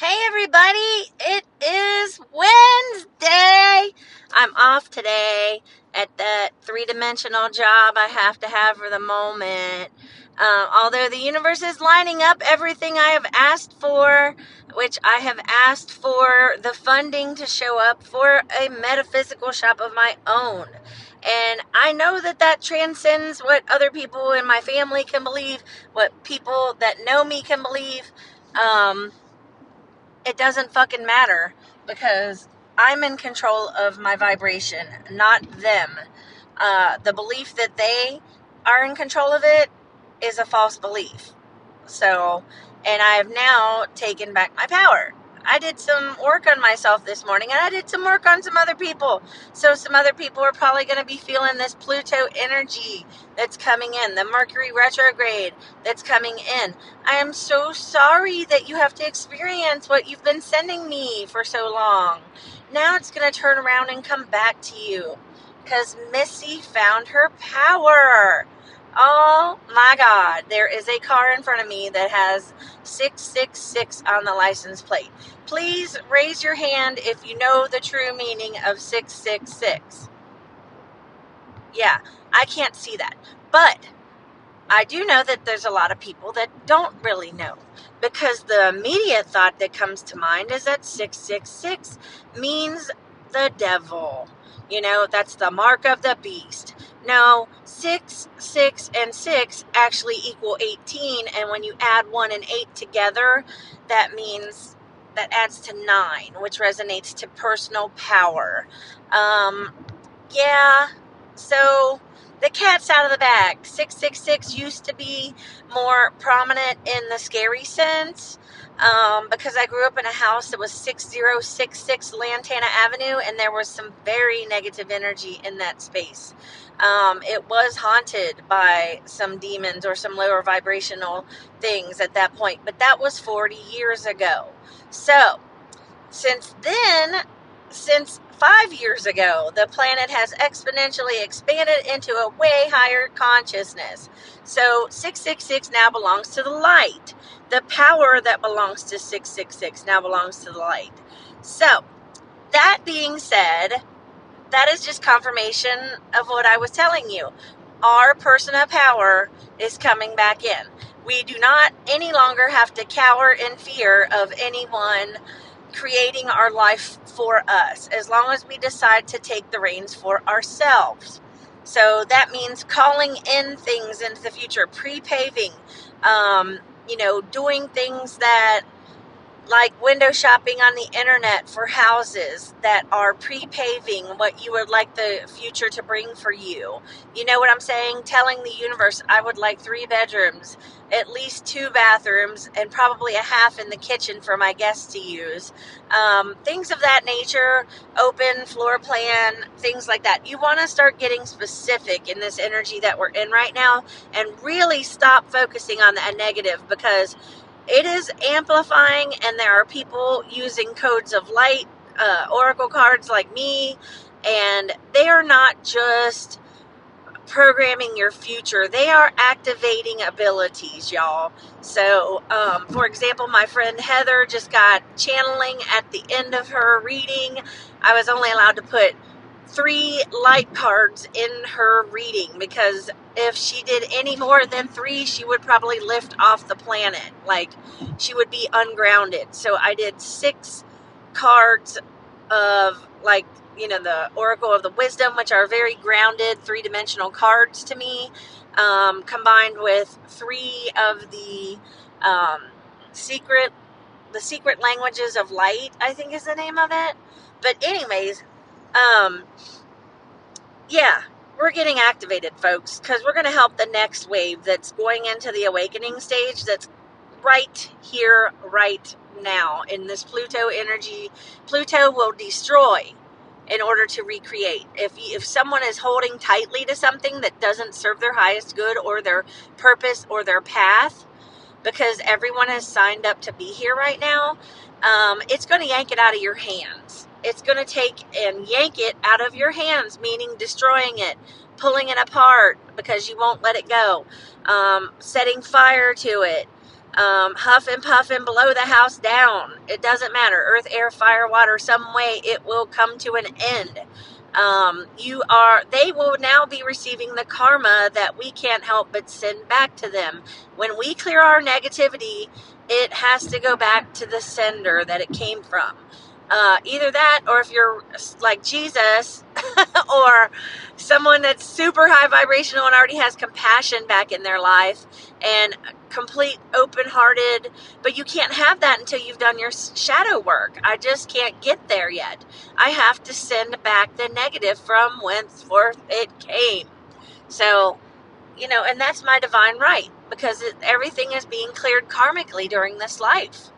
Hey everybody, it is Wednesday. I'm off today at that three dimensional job I have to have for the moment. Um, although the universe is lining up everything I have asked for, which I have asked for the funding to show up for a metaphysical shop of my own. And I know that that transcends what other people in my family can believe, what people that know me can believe. Um, it doesn't fucking matter because I'm in control of my vibration, not them. Uh, the belief that they are in control of it is a false belief. So, and I have now taken back my power. I did some work on myself this morning and I did some work on some other people. So, some other people are probably going to be feeling this Pluto energy that's coming in, the Mercury retrograde that's coming in. I am so sorry that you have to experience what you've been sending me for so long. Now it's going to turn around and come back to you because Missy found her power. Oh my God, there is a car in front of me that has 666 on the license plate. Please raise your hand if you know the true meaning of 666. Yeah, I can't see that. But I do know that there's a lot of people that don't really know because the immediate thought that comes to mind is that 666 means the devil. You know, that's the mark of the beast. No, 6, 6, and 6 actually equal 18. And when you add 1 and 8 together, that means that adds to 9, which resonates to personal power. Um, yeah, so the cat's out of the bag. 666 used to be more prominent in the scary sense um, because I grew up in a house that was 6066 Lantana Avenue, and there was some very negative energy in that space. Um, it was haunted by some demons or some lower vibrational things at that point, but that was 40 years ago. So, since then, since five years ago, the planet has exponentially expanded into a way higher consciousness. So 666 now belongs to the light. The power that belongs to 666 now belongs to the light. So, that being said, that is just confirmation of what I was telling you. Our person of power is coming back in. We do not any longer have to cower in fear of anyone creating our life for us as long as we decide to take the reins for ourselves. So that means calling in things into the future, pre paving, um, you know, doing things that like window shopping on the internet for houses that are pre paving what you would like the future to bring for you. You know what I'm saying? Telling the universe, I would like three bedrooms, at least two bathrooms, and probably a half in the kitchen for my guests to use. Um, things of that nature, open floor plan, things like that. You want to start getting specific in this energy that we're in right now and really stop focusing on the negative because it is amplifying, and there are people using codes of light, uh, oracle cards like me, and they are not just programming your future, they are activating abilities, y'all. So, um, for example, my friend Heather just got channeling at the end of her reading. I was only allowed to put three light cards in her reading because if she did any more than three, she would probably lift off the planet. Like she would be ungrounded. So I did six cards of like, you know, the Oracle of the Wisdom, which are very grounded three dimensional cards to me, um, combined with three of the um, secret, the secret languages of light, I think is the name of it. But, anyways, um, yeah, we're getting activated, folks, because we're going to help the next wave that's going into the awakening stage that's right here, right now in this Pluto energy. Pluto will destroy in order to recreate. If if someone is holding tightly to something that doesn't serve their highest good or their purpose or their path, because everyone has signed up to be here right now, um, it's going to yank it out of your hands it's going to take and yank it out of your hands, meaning destroying it, pulling it apart because you won't let it go, um, setting fire to it, um, huff and puff and blow the house down. It doesn't matter. Earth, air, fire, water, some way it will come to an end. Um, you are, they will now be receiving the karma that we can't help but send back to them. When we clear our negativity, it has to go back to the sender that it came from. Uh, either that, or if you're like Jesus, or someone that's super high vibrational and already has compassion back in their life and complete open hearted, but you can't have that until you've done your shadow work. I just can't get there yet. I have to send back the negative from whenceforth it came. So, you know, and that's my divine right because it, everything is being cleared karmically during this life.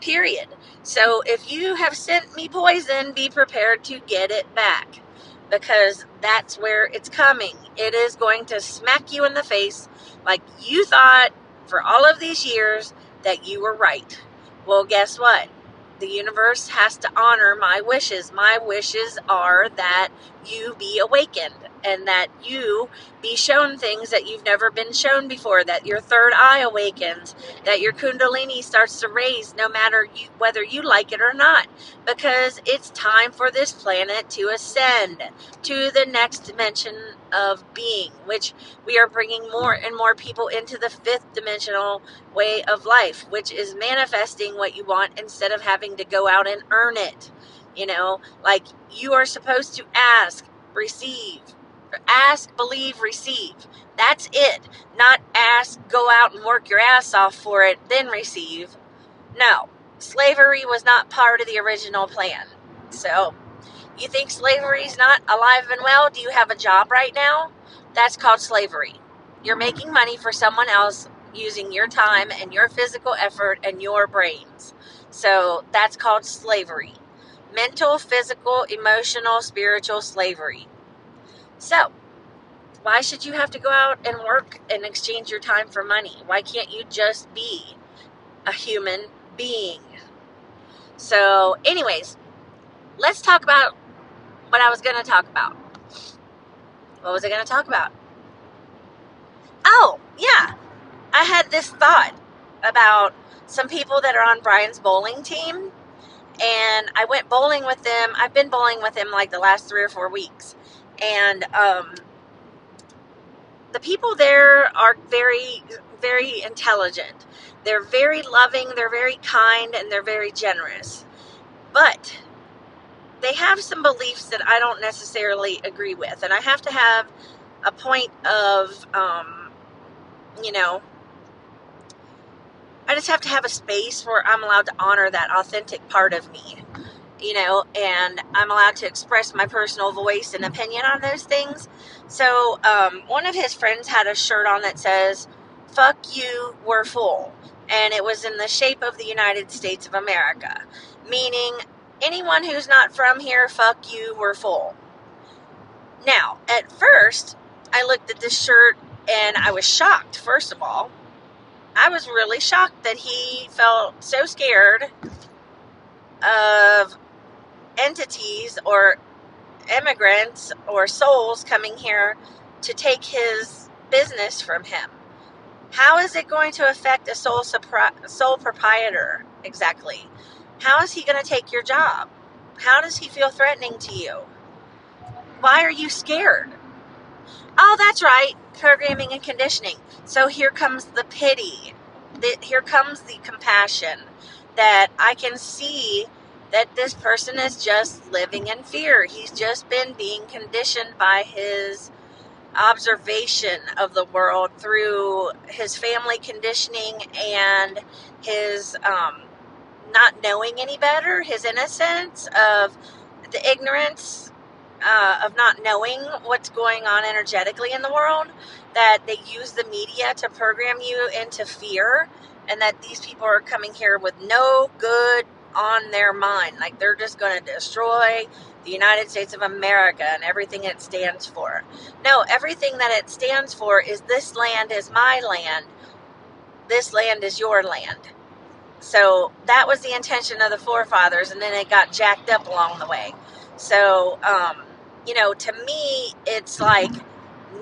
Period. So if you have sent me poison, be prepared to get it back because that's where it's coming. It is going to smack you in the face like you thought for all of these years that you were right. Well, guess what? The universe has to honor my wishes. My wishes are that you be awakened and that you be shown things that you've never been shown before, that your third eye awakens, that your kundalini starts to raise no matter you, whether you like it or not, because it's time for this planet to ascend to the next dimension of being, which we are bringing more and more people into the fifth dimensional way of life, which is manifesting what you want instead of having to go out and earn it. You know, like you are supposed to ask, receive, ask, believe, receive. That's it. Not ask, go out and work your ass off for it, then receive. No, slavery was not part of the original plan. So, you think slavery is not alive and well? Do you have a job right now? That's called slavery. You're making money for someone else using your time and your physical effort and your brains. So, that's called slavery mental, physical, emotional, spiritual slavery. So, why should you have to go out and work and exchange your time for money? Why can't you just be a human being? So, anyways, let's talk about what I was going to talk about. What was I going to talk about? Oh, yeah. I had this thought about some people that are on Brian's bowling team. And I went bowling with them. I've been bowling with him like the last three or four weeks and um, the people there are very very intelligent. They're very loving they're very kind and they're very generous. But they have some beliefs that i don't necessarily agree with. And i have to have a point of um, you know i just have to have a space where i'm allowed to honor that authentic part of me you know, and I'm allowed to express my personal voice and opinion on those things. So, um, one of his friends had a shirt on that says, Fuck you, we're full. And it was in the shape of the United States of America, meaning anyone who's not from here, fuck you, we're full. Now, at first, I looked at this shirt and I was shocked, first of all. I was really shocked that he felt so scared of entities or immigrants or souls coming here to take his business from him. How is it going to affect a sole, supri- sole proprietor exactly? How is he going to take your job? How does he feel threatening to you? Why are you scared? Oh, that's right, programming and conditioning. So here comes the pity. The, here comes the compassion that I can see that this person is just living in fear. He's just been being conditioned by his observation of the world through his family conditioning and his um, not knowing any better, his innocence of the ignorance uh, of not knowing what's going on energetically in the world, that they use the media to program you into fear, and that these people are coming here with no good on their mind. Like they're just going to destroy the United States of America and everything it stands for. No, everything that it stands for is this land is my land. This land is your land. So that was the intention of the forefathers, and then it got jacked up along the way. So, um, you know, to me, it's like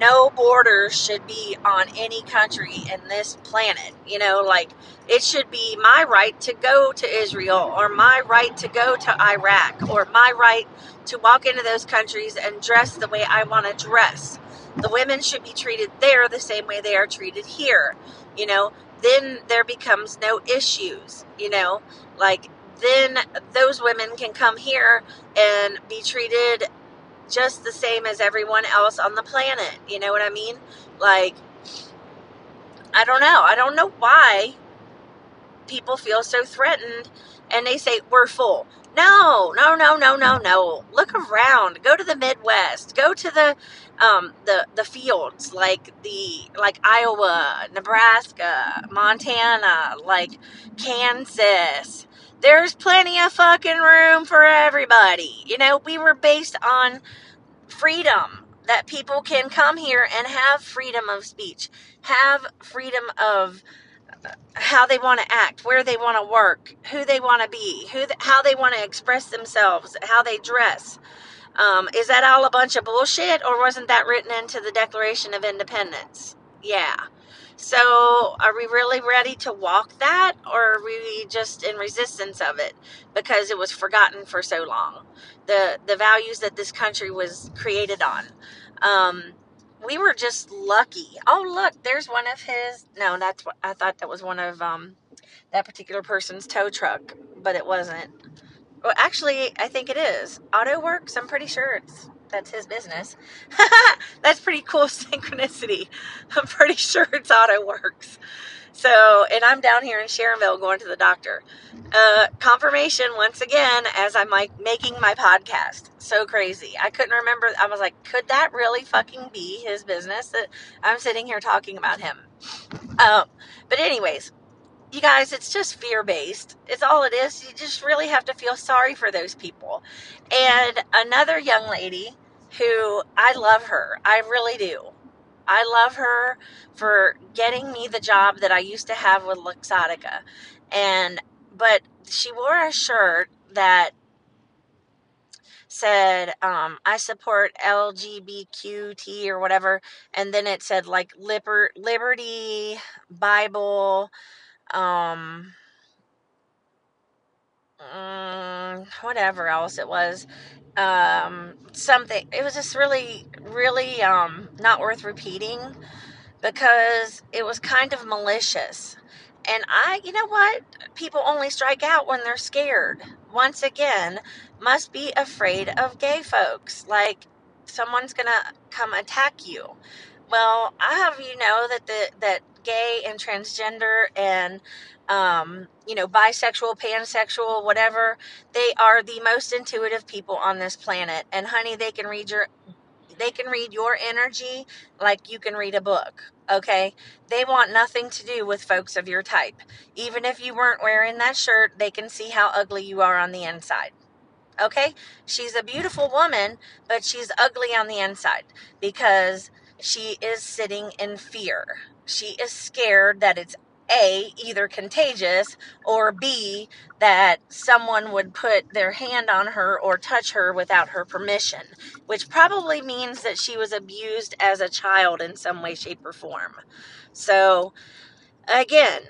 no borders should be on any country in this planet. You know, like it should be my right to go to Israel or my right to go to Iraq or my right to walk into those countries and dress the way I want to dress. The women should be treated there the same way they are treated here. You know, then there becomes no issues, you know, like then those women can come here and be treated just the same as everyone else on the planet. You know what I mean? Like, I don't know. I don't know why people feel so threatened and they say, we're full. No, no, no, no, no, no. Look around. Go to the Midwest. Go to the um, the the fields like the like Iowa, Nebraska, Montana, like Kansas. There's plenty of fucking room for everybody. You know, we were based on freedom that people can come here and have freedom of speech, have freedom of how they want to act, where they want to work, who they want to be, who how they want to express themselves, how they dress. Um, is that all a bunch of bullshit, or wasn't that written into the Declaration of Independence? Yeah. So, are we really ready to walk that, or are we just in resistance of it because it was forgotten for so long? The the values that this country was created on. Um, we were just lucky. Oh, look, there's one of his. No, that's what I thought that was one of um, that particular person's tow truck, but it wasn't. Well, actually, I think it is. Auto Works, I'm pretty sure it's that's his business. that's pretty cool synchronicity. I'm pretty sure it's Auto Works. So, and I'm down here in Sharonville going to the doctor. Uh, confirmation once again as I'm like making my podcast. So crazy. I couldn't remember. I was like, could that really fucking be his business that I'm sitting here talking about him? Um, but anyways, you guys, it's just fear based. It's all it is. You just really have to feel sorry for those people. And another young lady who I love her. I really do. I love her for getting me the job that I used to have with Luxottica. And but she wore a shirt that said um, I support LGBTQT or whatever, and then it said like liber- Liberty Bible, um, um, whatever else it was, um, something. It was just really, really um, not worth repeating because it was kind of malicious. And I, you know what? People only strike out when they're scared. Once again, must be afraid of gay folks. Like someone's gonna come attack you. Well, I have you know that the that gay and transgender and um, you know, bisexual, pansexual, whatever, they are the most intuitive people on this planet. And honey, they can read your they can read your energy like you can read a book. Okay? They want nothing to do with folks of your type. Even if you weren't wearing that shirt, they can see how ugly you are on the inside. Okay? She's a beautiful woman, but she's ugly on the inside because she is sitting in fear. She is scared that it's a, either contagious, or B, that someone would put their hand on her or touch her without her permission, which probably means that she was abused as a child in some way, shape, or form. So, again,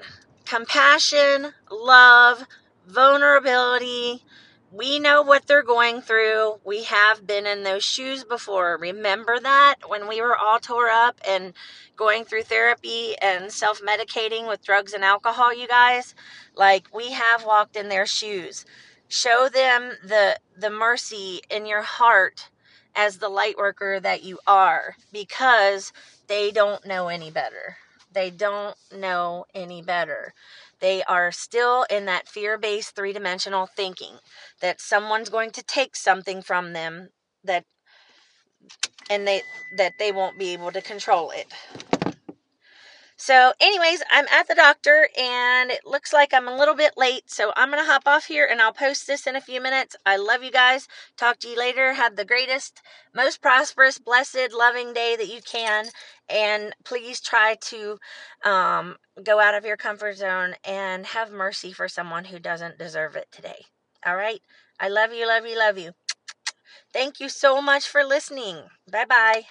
compassion, love, vulnerability, we know what they're going through. We have been in those shoes before. Remember that when we were all tore up and going through therapy and self medicating with drugs and alcohol, you guys? Like we have walked in their shoes. Show them the the mercy in your heart as the light worker that you are because they don't know any better. They don't know any better. They are still in that fear based three dimensional thinking that someone's going to take something from them that and they that they won't be able to control it. So, anyways, I'm at the doctor and it looks like I'm a little bit late. So, I'm going to hop off here and I'll post this in a few minutes. I love you guys. Talk to you later. Have the greatest, most prosperous, blessed, loving day that you can. And please try to um, go out of your comfort zone and have mercy for someone who doesn't deserve it today. All right? I love you, love you, love you. Thank you so much for listening. Bye bye.